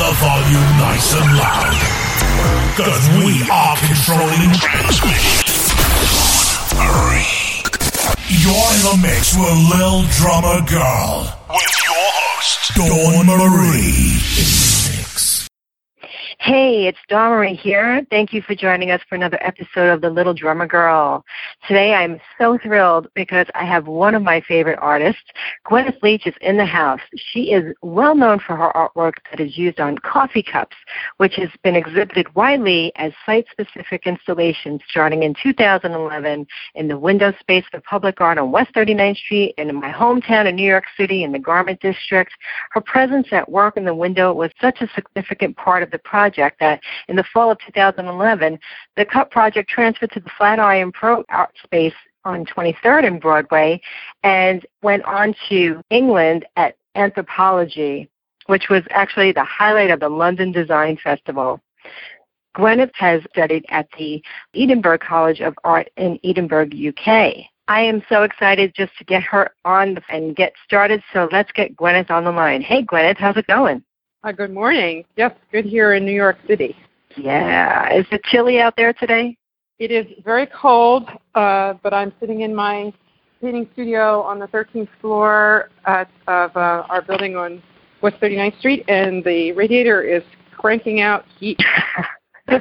the volume nice and loud. Cause we are controlling transmission. You're in the mix with Lil Drummer Girl. With your host, Dawn Marie. Hey, it's Marie here. Thank you for joining us for another episode of The Little Drummer Girl. Today I'm so thrilled because I have one of my favorite artists. Gwyneth Leech is in the house. She is well known for her artwork that is used on coffee cups, which has been exhibited widely as site-specific installations starting in 2011 in the window space for public art on West 39th Street and in my hometown of New York City in the Garment District. Her presence at work in the window was such a significant part of the project project that in the fall of 2011, the Cup project transferred to the Flatiron Prow Art Space on 23rd and Broadway and went on to England at Anthropologie, which was actually the highlight of the London Design Festival. Gwyneth has studied at the Edinburgh College of Art in Edinburgh, UK. I am so excited just to get her on and get started. So let's get Gwyneth on the line. Hey, Gwyneth, how's it going? Uh, good morning. Yes, good here in New York City. Yeah. Is it chilly out there today? It is very cold, uh, but I'm sitting in my painting studio on the 13th floor at, of uh, our building on West 39th Street, and the radiator is cranking out heat. I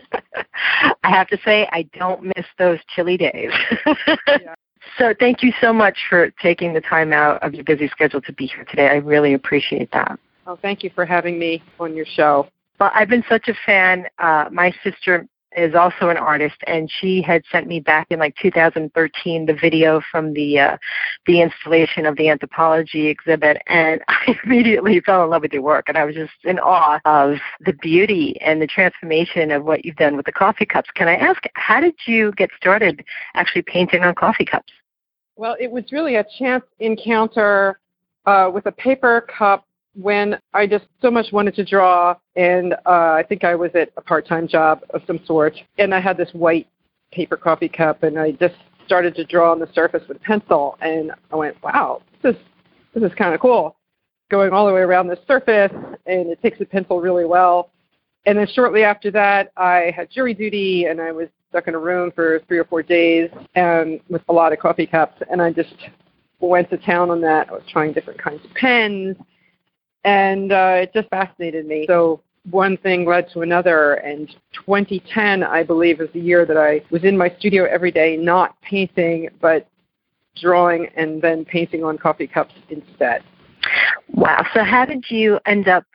have to say, I don't miss those chilly days. yeah. So, thank you so much for taking the time out of your busy schedule to be here today. I really appreciate that. Oh, thank you for having me on your show. Well, I've been such a fan. Uh, my sister is also an artist, and she had sent me back in like 2013 the video from the uh, the installation of the Anthropologie exhibit, and I immediately fell in love with your work, and I was just in awe of the beauty and the transformation of what you've done with the coffee cups. Can I ask, how did you get started actually painting on coffee cups? Well, it was really a chance encounter uh, with a paper cup when I just so much wanted to draw, and uh, I think I was at a part-time job of some sort, and I had this white paper coffee cup, and I just started to draw on the surface with a pencil, and I went, wow, this is this is kind of cool, going all the way around the surface, and it takes the pencil really well. And then shortly after that, I had jury duty, and I was stuck in a room for three or four days, and with a lot of coffee cups, and I just went to town on that. I was trying different kinds of pens and uh, it just fascinated me. So one thing led to another, and 2010, I believe, is the year that I was in my studio every day, not painting, but drawing and then painting on coffee cups instead. Wow. So how did you end up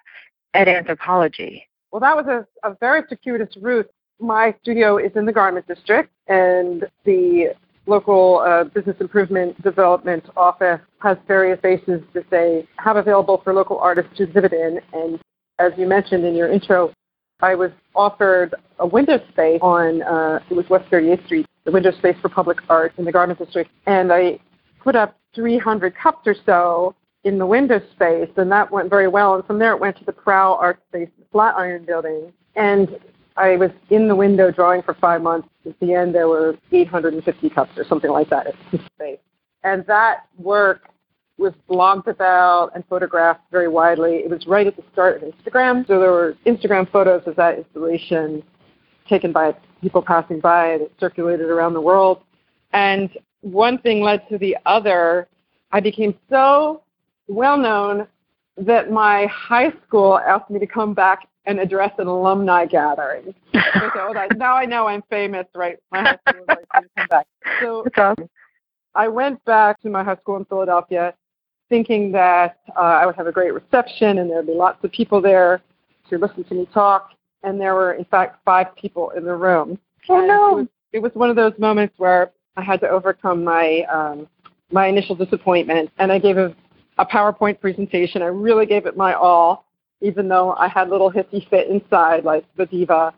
at Anthropologie? Well, that was a, a very circuitous route. My studio is in the Garment District, and the local uh, business improvement development office has various spaces that they have available for local artists to exhibit in. And as you mentioned in your intro, I was offered a window space on, uh, it was West 38th Street, the window space for public art in the Garment District. And I put up 300 cups or so in the window space, and that went very well. And from there, it went to the Prow Art Space, the Flatiron Building. And I was in the window drawing for five months. At the end, there were 850 cups or something like that. And that work was blogged about and photographed very widely. It was right at the start of Instagram, so there were Instagram photos of that installation taken by people passing by that circulated around the world. And one thing led to the other. I became so well known that my high school asked me to come back and address an alumni gathering. so I, now I know I'm famous, right? My high school like, come back. So awesome. I went back to my high school in Philadelphia thinking that uh, I would have a great reception and there would be lots of people there to listen to me talk. And there were, in fact, five people in the room. Oh, no. It was, it was one of those moments where I had to overcome my um, my initial disappointment, and I gave a, a PowerPoint presentation. I really gave it my all, even though I had little hissy fit inside, like the diva.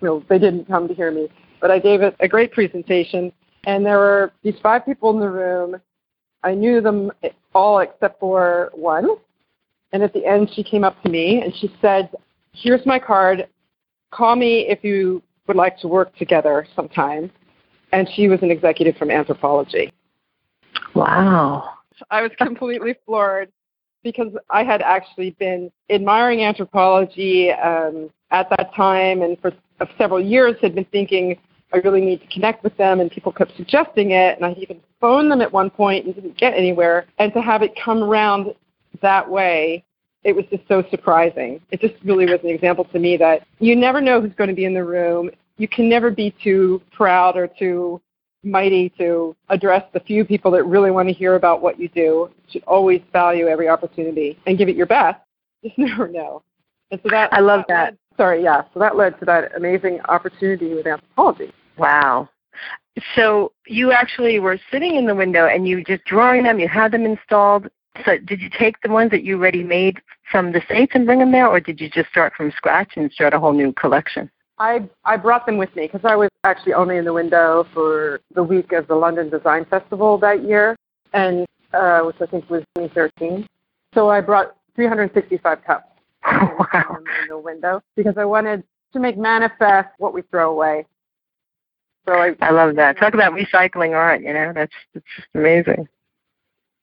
You know, they didn't come to hear me, but I gave it a great presentation. And there were these five people in the room. I knew them all except for one. And at the end, she came up to me and she said, "Here's my card. Call me if you would like to work together sometime." And she was an executive from Anthropologie. Wow. I was completely floored because I had actually been admiring Anthropologie um, at that time, and for several years had been thinking I really need to connect with them, and people kept suggesting it, and I even phoned them at one point and didn't get anywhere. And to have it come around that way, it was just so surprising. It just really was an example to me that you never know who's going to be in the room. You can never be too proud or too mighty to address the few people that really want to hear about what you do. You should always value every opportunity and give it your best. Just never know. And so that I love that. that. Led, sorry, yeah. So that led to that amazing opportunity with Anthropologie. Wow. So you actually were sitting in the window and you just drawing them, you had them installed. So did you take the ones that you already made from the States and bring them there, or did you just start from scratch and start a whole new collection? I I brought them with me because I was actually only in the window for the week of the London Design Festival that year, and uh, which I think was 2013. So I brought 365 cups wow. in the window because I wanted to make manifest what we throw away. So I, I love that. Talk about recycling art. You know, that's that's just amazing.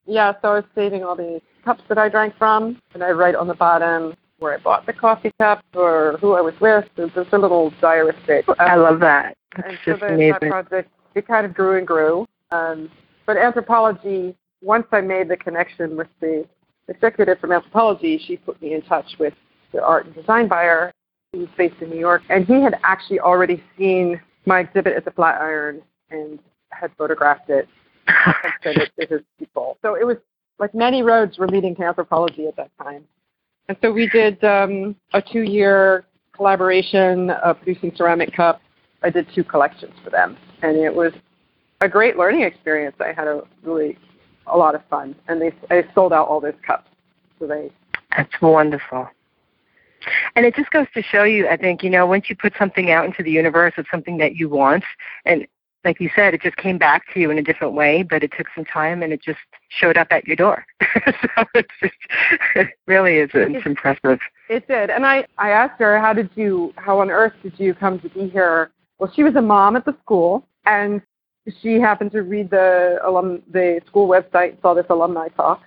Yeah, so I was saving all these cups that I drank from, and I write on the bottom where I bought the coffee cup or who I was with. There's just a little diaristic. Um, I love that. That's and so just the, amazing. that project, it kind of grew and grew. Um, but Anthropologie, once I made the connection with the executive from Anthropologie, she put me in touch with the art and design buyer who's based in New York, and he had actually already seen my exhibit at the Flatiron and had photographed it and sent it to his people. So it was like many roads were leading to Anthropologie at that time. And so we did um, a two-year collaboration of producing ceramic cups. I did two collections for them, and it was a great learning experience. I had a really a lot of fun, and they they sold out all those cups. So they That's wonderful. And it just goes to show you, I think, you know, once you put something out into the universe of something that you want, and like you said, it just came back to you in a different way, but it took some time and it just showed up at your door. so it's just, it really is it's impressive. It did. And I, I asked her, how did you, how on earth did you come to be here? Well, she was a mom at the school, and she happened to read the alum, the school website, saw this alumni talk,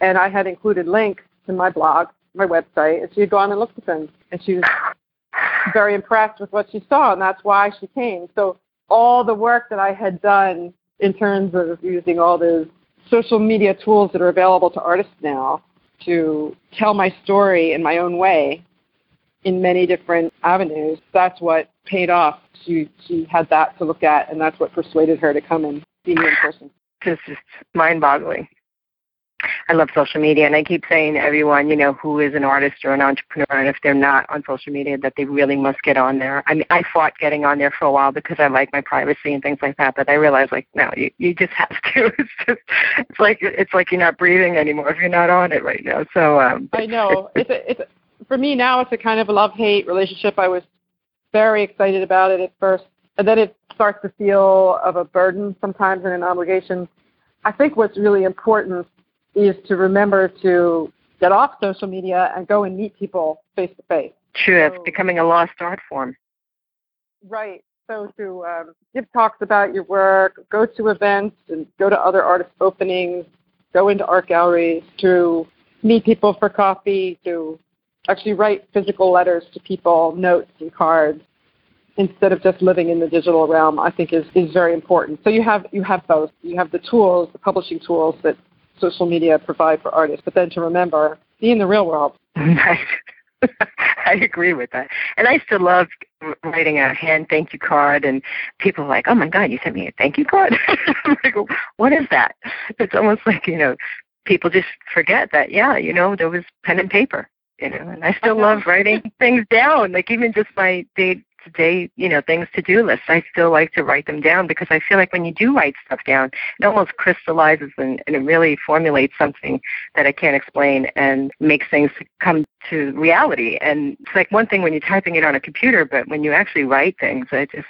and I had included links to my blog, my website, and she had gone and looked at them, and she was very impressed with what she saw, and that's why she came. So all the work that I had done in terms of using all those social media tools that are available to artists now to tell my story in my own way in many different avenues, that's what paid off. She she had that to look at and that's what persuaded her to come and see me in person. It's just mind boggling. I love social media, and I keep saying to everyone, you know, who is an artist or an entrepreneur, and if they're not on social media, that they really must get on there. I mean, I fought getting on there for a while because I like my privacy and things like that, but I realized, like, no, you you just have to. It's just, it's like it's like you're not breathing anymore if you're not on it right now. So um, I know it's a, it's a, for me now. It's a kind of a love hate relationship. I was very excited about it at first, and then it starts to feel of a burden sometimes and an obligation. I think what's really important is to remember to get off social media and go and meet people face to face. True, it's becoming a lost art form. Right. So to um, give talks about your work, go to events and go to other artist openings, go into art galleries, to meet people for coffee, to actually write physical letters to people, notes and cards, instead of just living in the digital realm, I think is, is very important. So you have you have both. You have the tools, the publishing tools that social media provide for artists, but then to remember, be in the real world. I agree with that. And I still love writing a hand thank you card, and people are like, oh my God, you sent me a thank you card? I'm like, what is that? It's almost like, you know, people just forget that, yeah, you know, there was pen and paper, you know, and I still love writing things down, like even just my day day, you know, things to do lists. I still like to write them down because I feel like when you do write stuff down, it almost crystallizes and, and it really formulates something that I can't explain and makes things come to reality. And it's like one thing when you're typing it on a computer, but when you actually write things, I just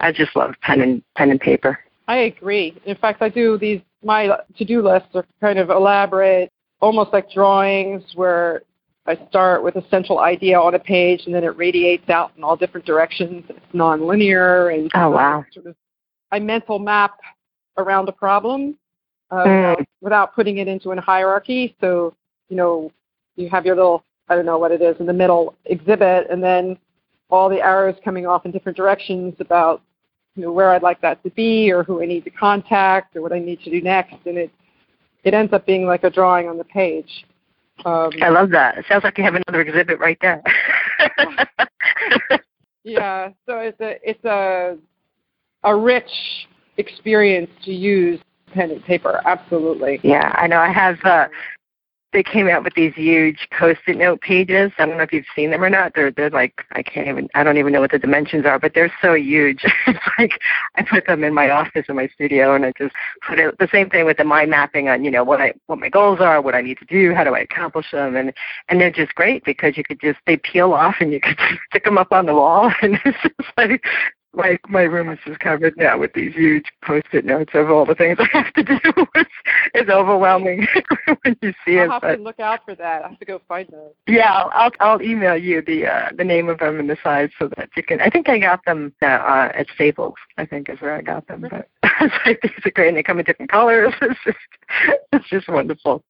I just love pen and pen and paper. I agree. In fact, I do these my to-do lists are kind of elaborate, almost like drawings where I start with a central idea on a page and then it radiates out in all different directions. It's nonlinear and oh wow, sort of I mental map around a problem uh, Mm. without, without putting it into a hierarchy. So you know, you have your little, I don't know what it is, in the middle exhibit, and then all the arrows coming off in different directions about, you know, where I'd like that to be, or who I need to contact, or what I need to do next, and it it ends up being like a drawing on the page. Um, I love that. It sounds like you have another exhibit right there. yeah, so it's a it's a a rich experience to use pen and paper. Absolutely. Yeah, I know. I have uh, they came out with these huge post-it note pages. I don't know if you've seen them or not. They're they're like I can't even I don't even know what the dimensions are, but they're so huge. it's like I put them in my office in my studio, and I just put it the same thing with the mind mapping on you know what I what my goals are, what I need to do, how do I accomplish them, and and they're just great because you could just they peel off and you could stick them up on the wall, and it's just like my my room is just covered now with these huge post-it notes of all the things I have to do. it's, it's overwhelming when you see I'll it. I'll have but, to look out for that. I have to go find those. Yeah, I'll I'll, I'll email you the uh, the name of them and the size so that you can. I think I got them uh, uh, at Staples. I think is where I got them. But it's like these are great. And they come in different colors. It's just it's just wonderful.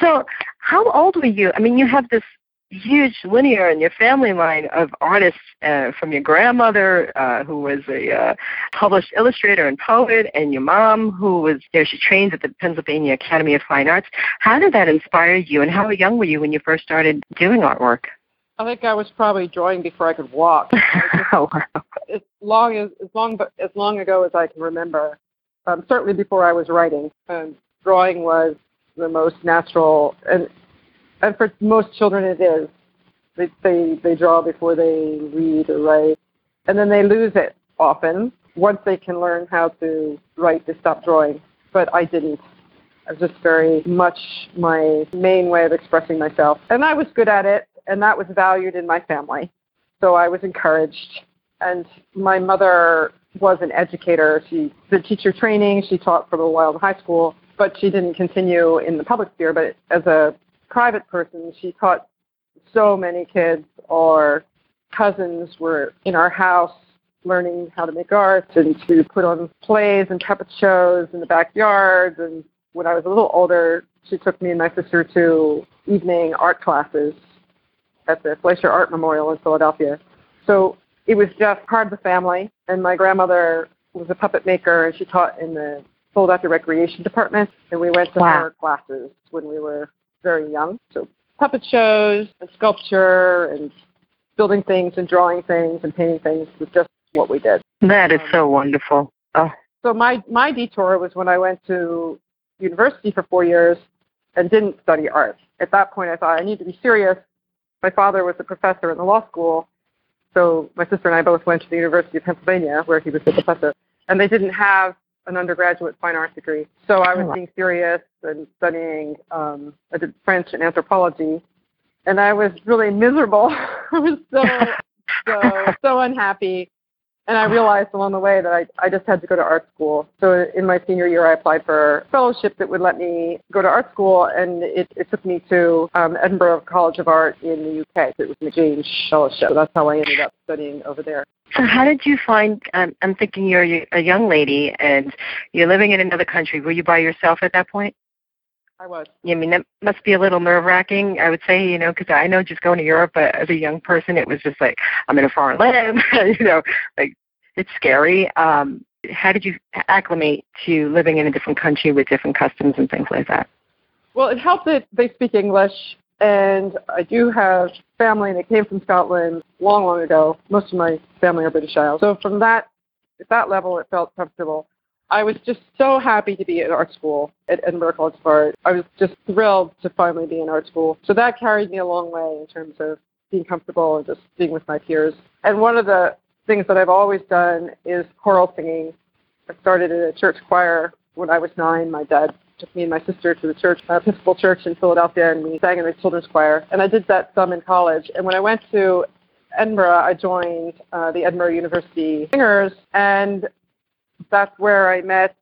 So, how old were you? I mean, you have this huge linear in your family line of artists uh, from your grandmother uh, who was a uh, published illustrator and poet and your mom who was you know she trained at the Pennsylvania Academy of Fine Arts how did that inspire you and how young were you when you first started doing artwork I think I was probably drawing before I could walk. oh, wow. As long as as long as long ago as I can remember, um, certainly before I was writing, um, drawing was the most natural and and for most children it is. They, they they draw before they read or write, and then they lose it often. Once they can learn how to write, they stop drawing. But I didn't. I was just very much my main way of expressing myself, and I was good at it, and that was valued in my family. So I was encouraged. And my mother was an educator. She did teacher training. She taught for a while in high school, but she didn't continue in the public sphere. But as a private person, she taught so many kids. Our cousins were in our house learning how to make art and to put on plays and puppet shows in the backyard. And when I was a little older, she took me and my sister to evening art classes at the Fleisher Art Memorial in Philadelphia. So it was just part of the family. And my grandmother was a puppet maker, and she taught in the Philadelphia Recreation Department. And we went to Wow. her classes when we were very young. So puppet shows and sculpture and building things and drawing things and painting things was just what we did. that is so wonderful oh So my my detour was when I went to university for four years and didn't study art. At that point, I thought I need to be serious. My father was a professor in the law school, so my sister and I both went to the University of Pennsylvania, where he was a professor, and they didn't have an undergraduate fine arts degree. So I was Oh, being serious and studying. Um, I did French and anthropology, and I was really miserable. I was so so so unhappy. And I realized along the way that I, I just had to go to art school. So in my senior year, I applied for a fellowship that would let me go to art school, and it, it took me to um, Edinburgh College of Art in the UK. It was an exchange fellowship. So that's how I ended up studying over there. So how did you find? Um, I'm thinking you're a a young lady and you're living in another country. Were you by yourself at that point? I was. Yeah, I mean, that must be a little nerve wracking. I would say, you know, because I know just going to Europe uh, as a young person, it was just like I'm in a foreign land. you know, like it's scary. Um, how did you acclimate to living in a different country with different customs and things like that? Well, it helped that they speak English, and I do have family that came from Scotland long, long ago. Most of my family are British Isles. So from that, at that level, it felt comfortable. I was just so happy to be at art school at Edinburgh College of Art. I was just thrilled to finally be in art school. So that carried me a long way in terms of being comfortable and just being with my peers. And one of the things that I've always done is choral singing. I started in a church choir when I was nine. My dad took me and my sister to the church, uh, Episcopal Church in Philadelphia, and we sang in the children's choir. And I did that some in college. And when I went to Edinburgh, I joined uh, the Edinburgh University Singers, and that's where I met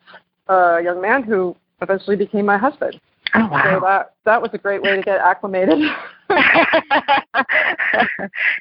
a young man who eventually became my husband. Oh So wow! that that was a great way to get acclimated.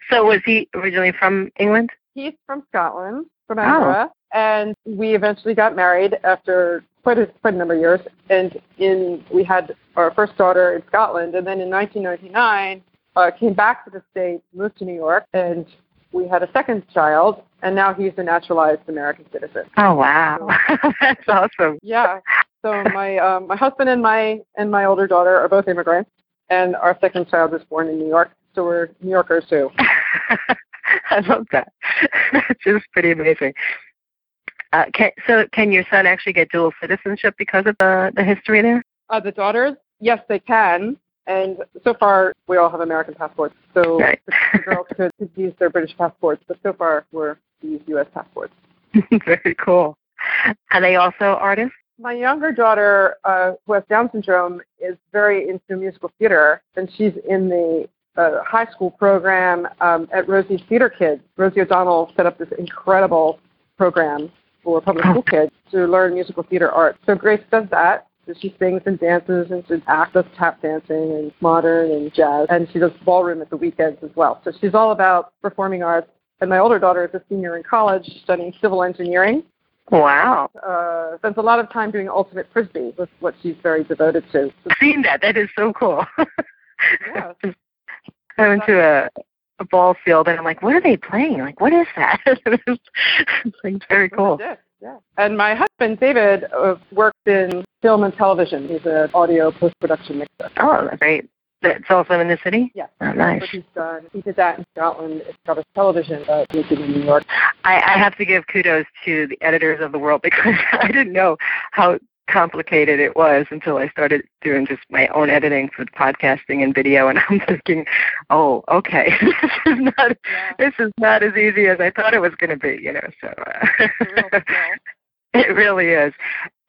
so was he originally from England? He's from Scotland, from Oh. Edinburgh, and we eventually got married after quite a, quite a number of years. And in we had our first daughter in Scotland, and then in 1999 uh, came back to the States, moved to New York, and we had a second child, and now he's a naturalized American citizen. Oh wow, that's awesome. Yeah. So my um, my husband and my and my older daughter are both immigrants, and our second child was born in New York, so we're New Yorkers too. I love that. That's just pretty amazing. Uh, can, so, can your son actually get dual citizenship because of the the history there? Uh, the daughters, yes, they can. And so far, we all have American passports. So Right. the girls could, could use their British passports, but so far we're we use U.S. passports. Very cool. Are they also artists? My younger daughter, uh, who has Down syndrome, is very into musical theater, and she's in the uh, high school program um, at Rosie's Theater Kids. Rosie O'Donnell set up this incredible program for public school kids to learn musical theater art. So Grace does that. She sings and dances and she acts, does tap dancing and modern and jazz, and she does ballroom at the weekends as well. So she's all about performing arts. And my older daughter is a senior in college studying civil engineering Wow. uh, spends a lot of time doing ultimate frisbee. That's what she's very devoted to. So, I've seen that. That is so cool. yeah, I went to a a ball field and I'm like, what are they playing? Like, what is that? it's like very cool. Yeah. And my husband David uh, works in film and television. He's an audio post production mixer. Oh, great. That's also in the city? Yeah. Oh, nice. he's done. He did that in Scotland. It's Scottish television, but he's in New York. I, I have to give kudos to the editors of the world because I didn't know how complicated it was until I started doing just my own editing for the podcasting and video and I'm thinking, Oh, okay. this is not Yeah. this is not as easy as I thought it was gonna be, you know, so uh, It's a real skill. it really is.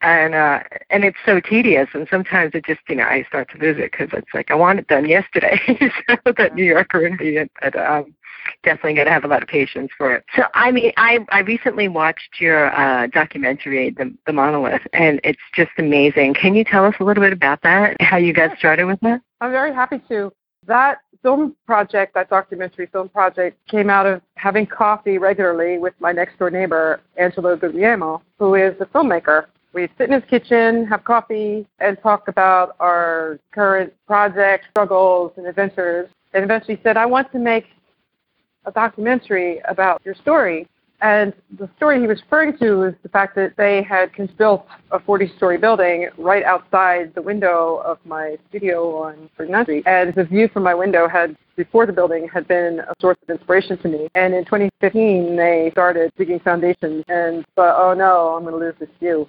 And uh and it's so tedious and sometimes it just you know I start to lose it because it's like I want it done yesterday so that New Yorker in me but um definitely going to have a lot of patience for it. So I mean, I I recently watched your uh, documentary, the the Monolith, and it's just amazing. Can you tell us a little bit about that? How you got started with that? I'm very happy to. That film project, that documentary film project, came out of having coffee regularly with my next door neighbor, Angelo Guglielmo, who is a filmmaker. We'd sit in his kitchen, have coffee, and talk about our current projects, struggles, and adventures. And eventually said, I want to make a documentary about your story. And the story he was referring to was the fact that they had built a 40 story building right outside the window of my studio on Ferdinand Street. And the view from my window had, before the building, had been a source of inspiration to me. And in 2015, they started digging foundations and thought, oh no, I'm going to lose this view.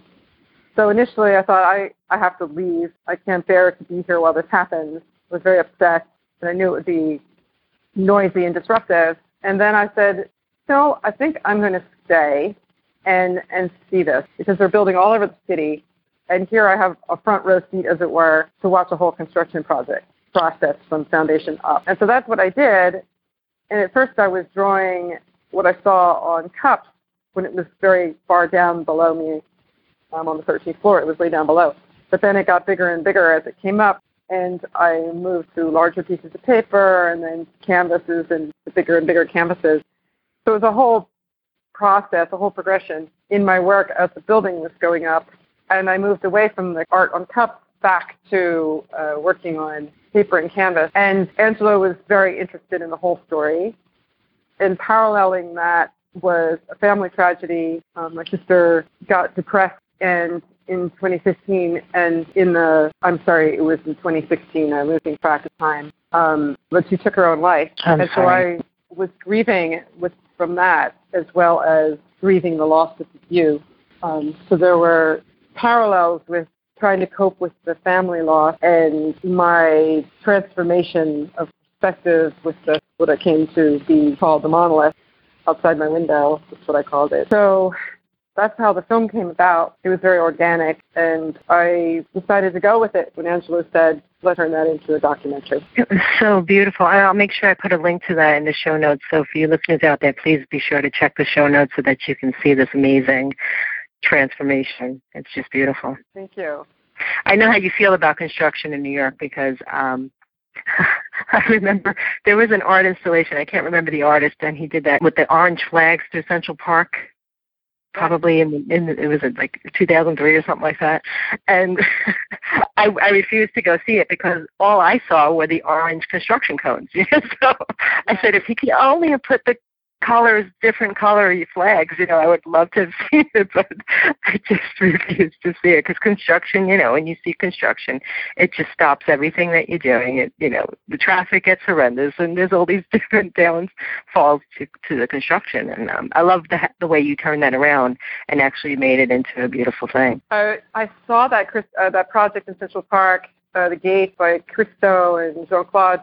So initially, I thought, I, I have to leave. I can't bear to be here while this happens. I was very upset, and I knew it would be noisy and disruptive. And then I said, no, I think I'm going to stay and and see this because they're building all over the city, and here I have a front row seat, as it were, to watch a whole construction project process from foundation up. And so that's what I did. And at first, I was drawing what I saw on cups when it was very far down below me um, on the 13th floor. It was way down below. But then it got bigger and bigger as it came up, and I moved to larger pieces of paper and then canvases and bigger and bigger canvases. So it was a whole process, a whole progression in my work as the building was going up. And I moved away from the art on cups back to uh, working on paper and canvas. And Angelo was very interested in the whole story. And paralleling that was a family tragedy. Um, my sister got depressed and in 2015 and in the, I'm sorry, it was in 2016, I'm losing track of time, um, but she took her own life. I'm and sorry. so I was grieving with, from that as well as grieving the loss of you. Um, so there were parallels with trying to cope with the family loss and my transformation of perspective with the, what I came to be called the monolith outside my window. That's what I called it. So that's how the film came about. It was very organic, and I decided to go with it when Angelo said, let's turn that into a documentary. It was so beautiful. And I'll make sure I put a link to that in the show notes. So for you listeners out there, please be sure to check the show notes so that you can see this amazing transformation. It's just beautiful. Thank you. I know how you feel about construction in New York because um I remember there was an art installation. I can't remember the artist, and he did that with the orange flags through Central Park. Probably in, the, in the, it was in like 2003 or something like that, and I, I refused to go see it because all I saw were the orange construction cones. so I said, if he could only have put the colors, different color flags. You know, I would love to have seen it, but I just refuse to see it because construction, you know, when you see construction, it just stops everything that you're doing. It, you know, the traffic gets horrendous, and there's all these different downfalls to to the construction. And um, I love the the way you turned that around and actually made it into a beautiful thing. I I saw that Chris uh, that project in Central Park, uh, the Gate by Christo and Jeanne-Claude.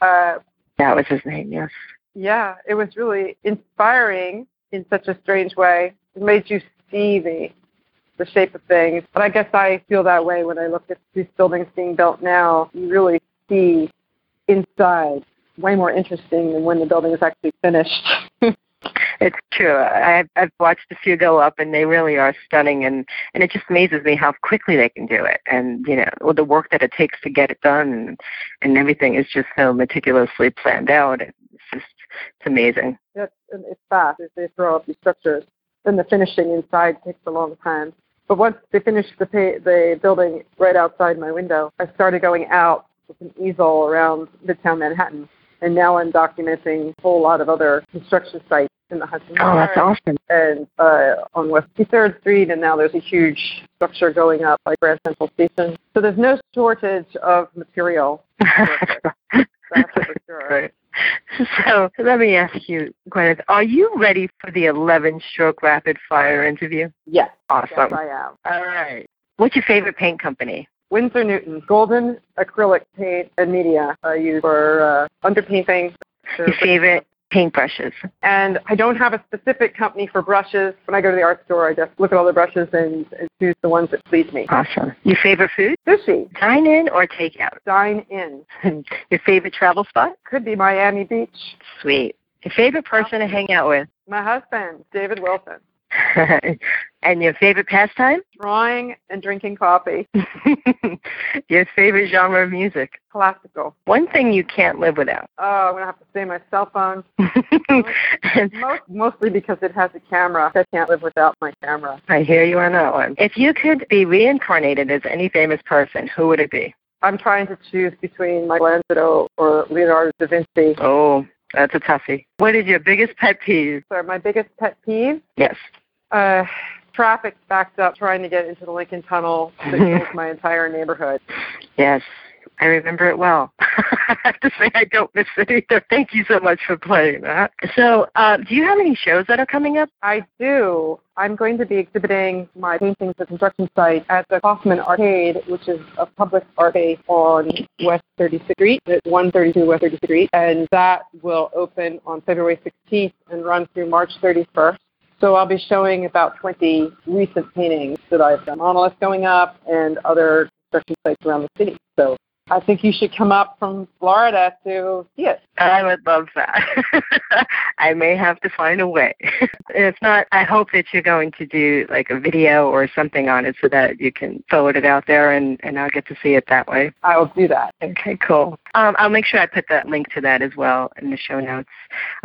Uh, that was his name, yes yeah, it was really inspiring in such a strange way. It made you see the the shape of things. But I guess I feel that way when I look at these buildings being built now. You really see inside way more interesting than when the building is actually finished. it's true. I've I've watched a few go up, and they really are stunning, and and it just amazes me how quickly they can do it, and you know the work that it takes to get it done, and and everything is just so meticulously planned out. Just it's amazing. It's, it's fast. They throw up these structures. Then the finishing inside takes a long time. But once they finished the pay, the building right outside my window, I started going out with an easel around Midtown Manhattan, and now I'm documenting a whole lot of other construction sites in the Hudson Oh, that's awesome. And uh, on West 53rd Street, and now there's a huge structure going up by Grand Central Station. So there's no shortage of material. That's for sure. Right. So let me ask you, Gwyneth, are you ready for the 11 stroke rapid fire interview? Yes. Awesome. Yes, I am. All right. What's your favorite paint company? Winsor Newton, golden acrylic paint and media I use for uh, underpainting. Your favorite paintbrushes? And I don't have a specific company for brushes. When I go to the art store, I just look at all the brushes and, and choose the ones that please me. Awesome. Your favorite food? Sushi. Dine in or take out? Dine in. Your favorite travel spot? Could be Miami Beach. Sweet. Your favorite person to hang out with? My husband, David Wilson. and your favorite pastime? Drawing and drinking coffee. your favorite genre of music? Classical. One thing you can't live without? Oh, I'm going to have to say my cell phone. Most, mostly because it has a camera. I can't live without my camera. I hear you on that one. If you could be reincarnated as any famous person, who would it be? I'm trying to choose between Michelangelo or Leonardo da Vinci. Oh, that's a toughie. What is your biggest pet peeve? So my biggest pet peeve? Yes. Uh, traffic backed up trying to get into the Lincoln Tunnel that fills my entire neighborhood. Yes, I remember it well. I have to say I don't miss it either. Thank you so much for playing that. So, uh, do you have any shows that are coming up? I do. I'm going to be exhibiting my paintings at construction site at the Kaufman Arcade, which is a public arcade on West 36th Street, at 132 West 36th Street, and that will open on February 16th and run through March 31st. So I'll be showing about 20 recent paintings that I've done, monoliths going up and other construction sites around the city. So I think you should come up from Florida to see it. I would love that. I may have to find a way. if not, I hope that you're going to do like a video or something on it so that you can forward it out there and, and I'll get to see it that way. I will do that. Okay, cool. Um, I'll make sure I put that link to that as well in the show notes.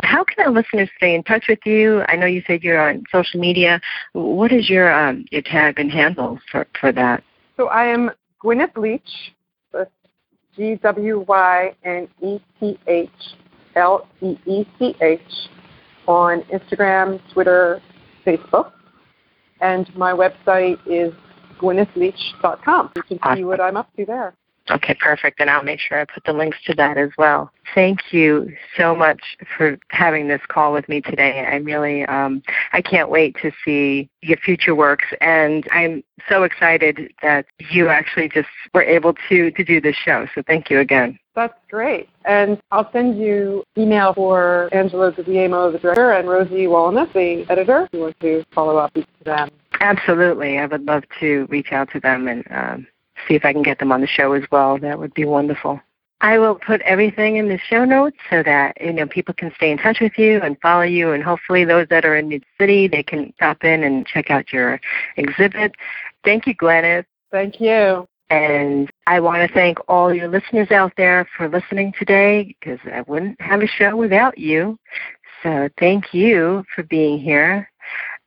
How can our listeners stay in touch with you? I know you said you're on social media. What is your um, your tag and handle for, for that? So I am Gwyneth Leech. G W Y N E T H L E E C H on Instagram, Twitter, Facebook. And my website is gwynethleech.com. You can see what I'm up to there. Okay, perfect. And I'll make sure I put the links to that as well. Thank you so much for having this call with me today. I really, um, I can't wait to see your future works, and I'm so excited that you actually just were able to to do this show. So thank you again. That's great. And I'll send you email for Angelo Guglielmo, the director, and Rosie Wallness, the editor, if you want to follow up with them. Absolutely, I would love to reach out to them and um, see if I can get them on the show as well. That would be wonderful. I will put everything in the show notes so that you know people can stay in touch with you and follow you, and hopefully those that are in New City they can stop in and check out your exhibit. Thank you, Gwyneth. Thank you. And I want to thank all your listeners out there for listening today because I wouldn't have a show without you. So thank you for being here.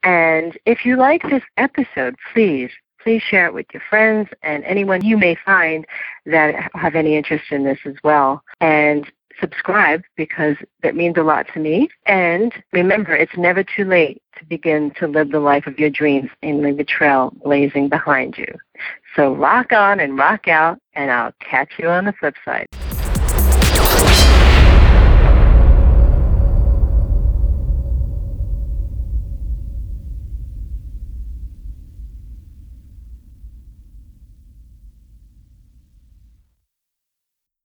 And if you like this episode, please, please share it with your friends and anyone you may find that have any interest in this as well. And subscribe because that means a lot to me. And remember, it's never too late to begin to live the life of your dreams and leave a trail blazing behind you. So rock on and rock out, and I'll catch you on the flip side.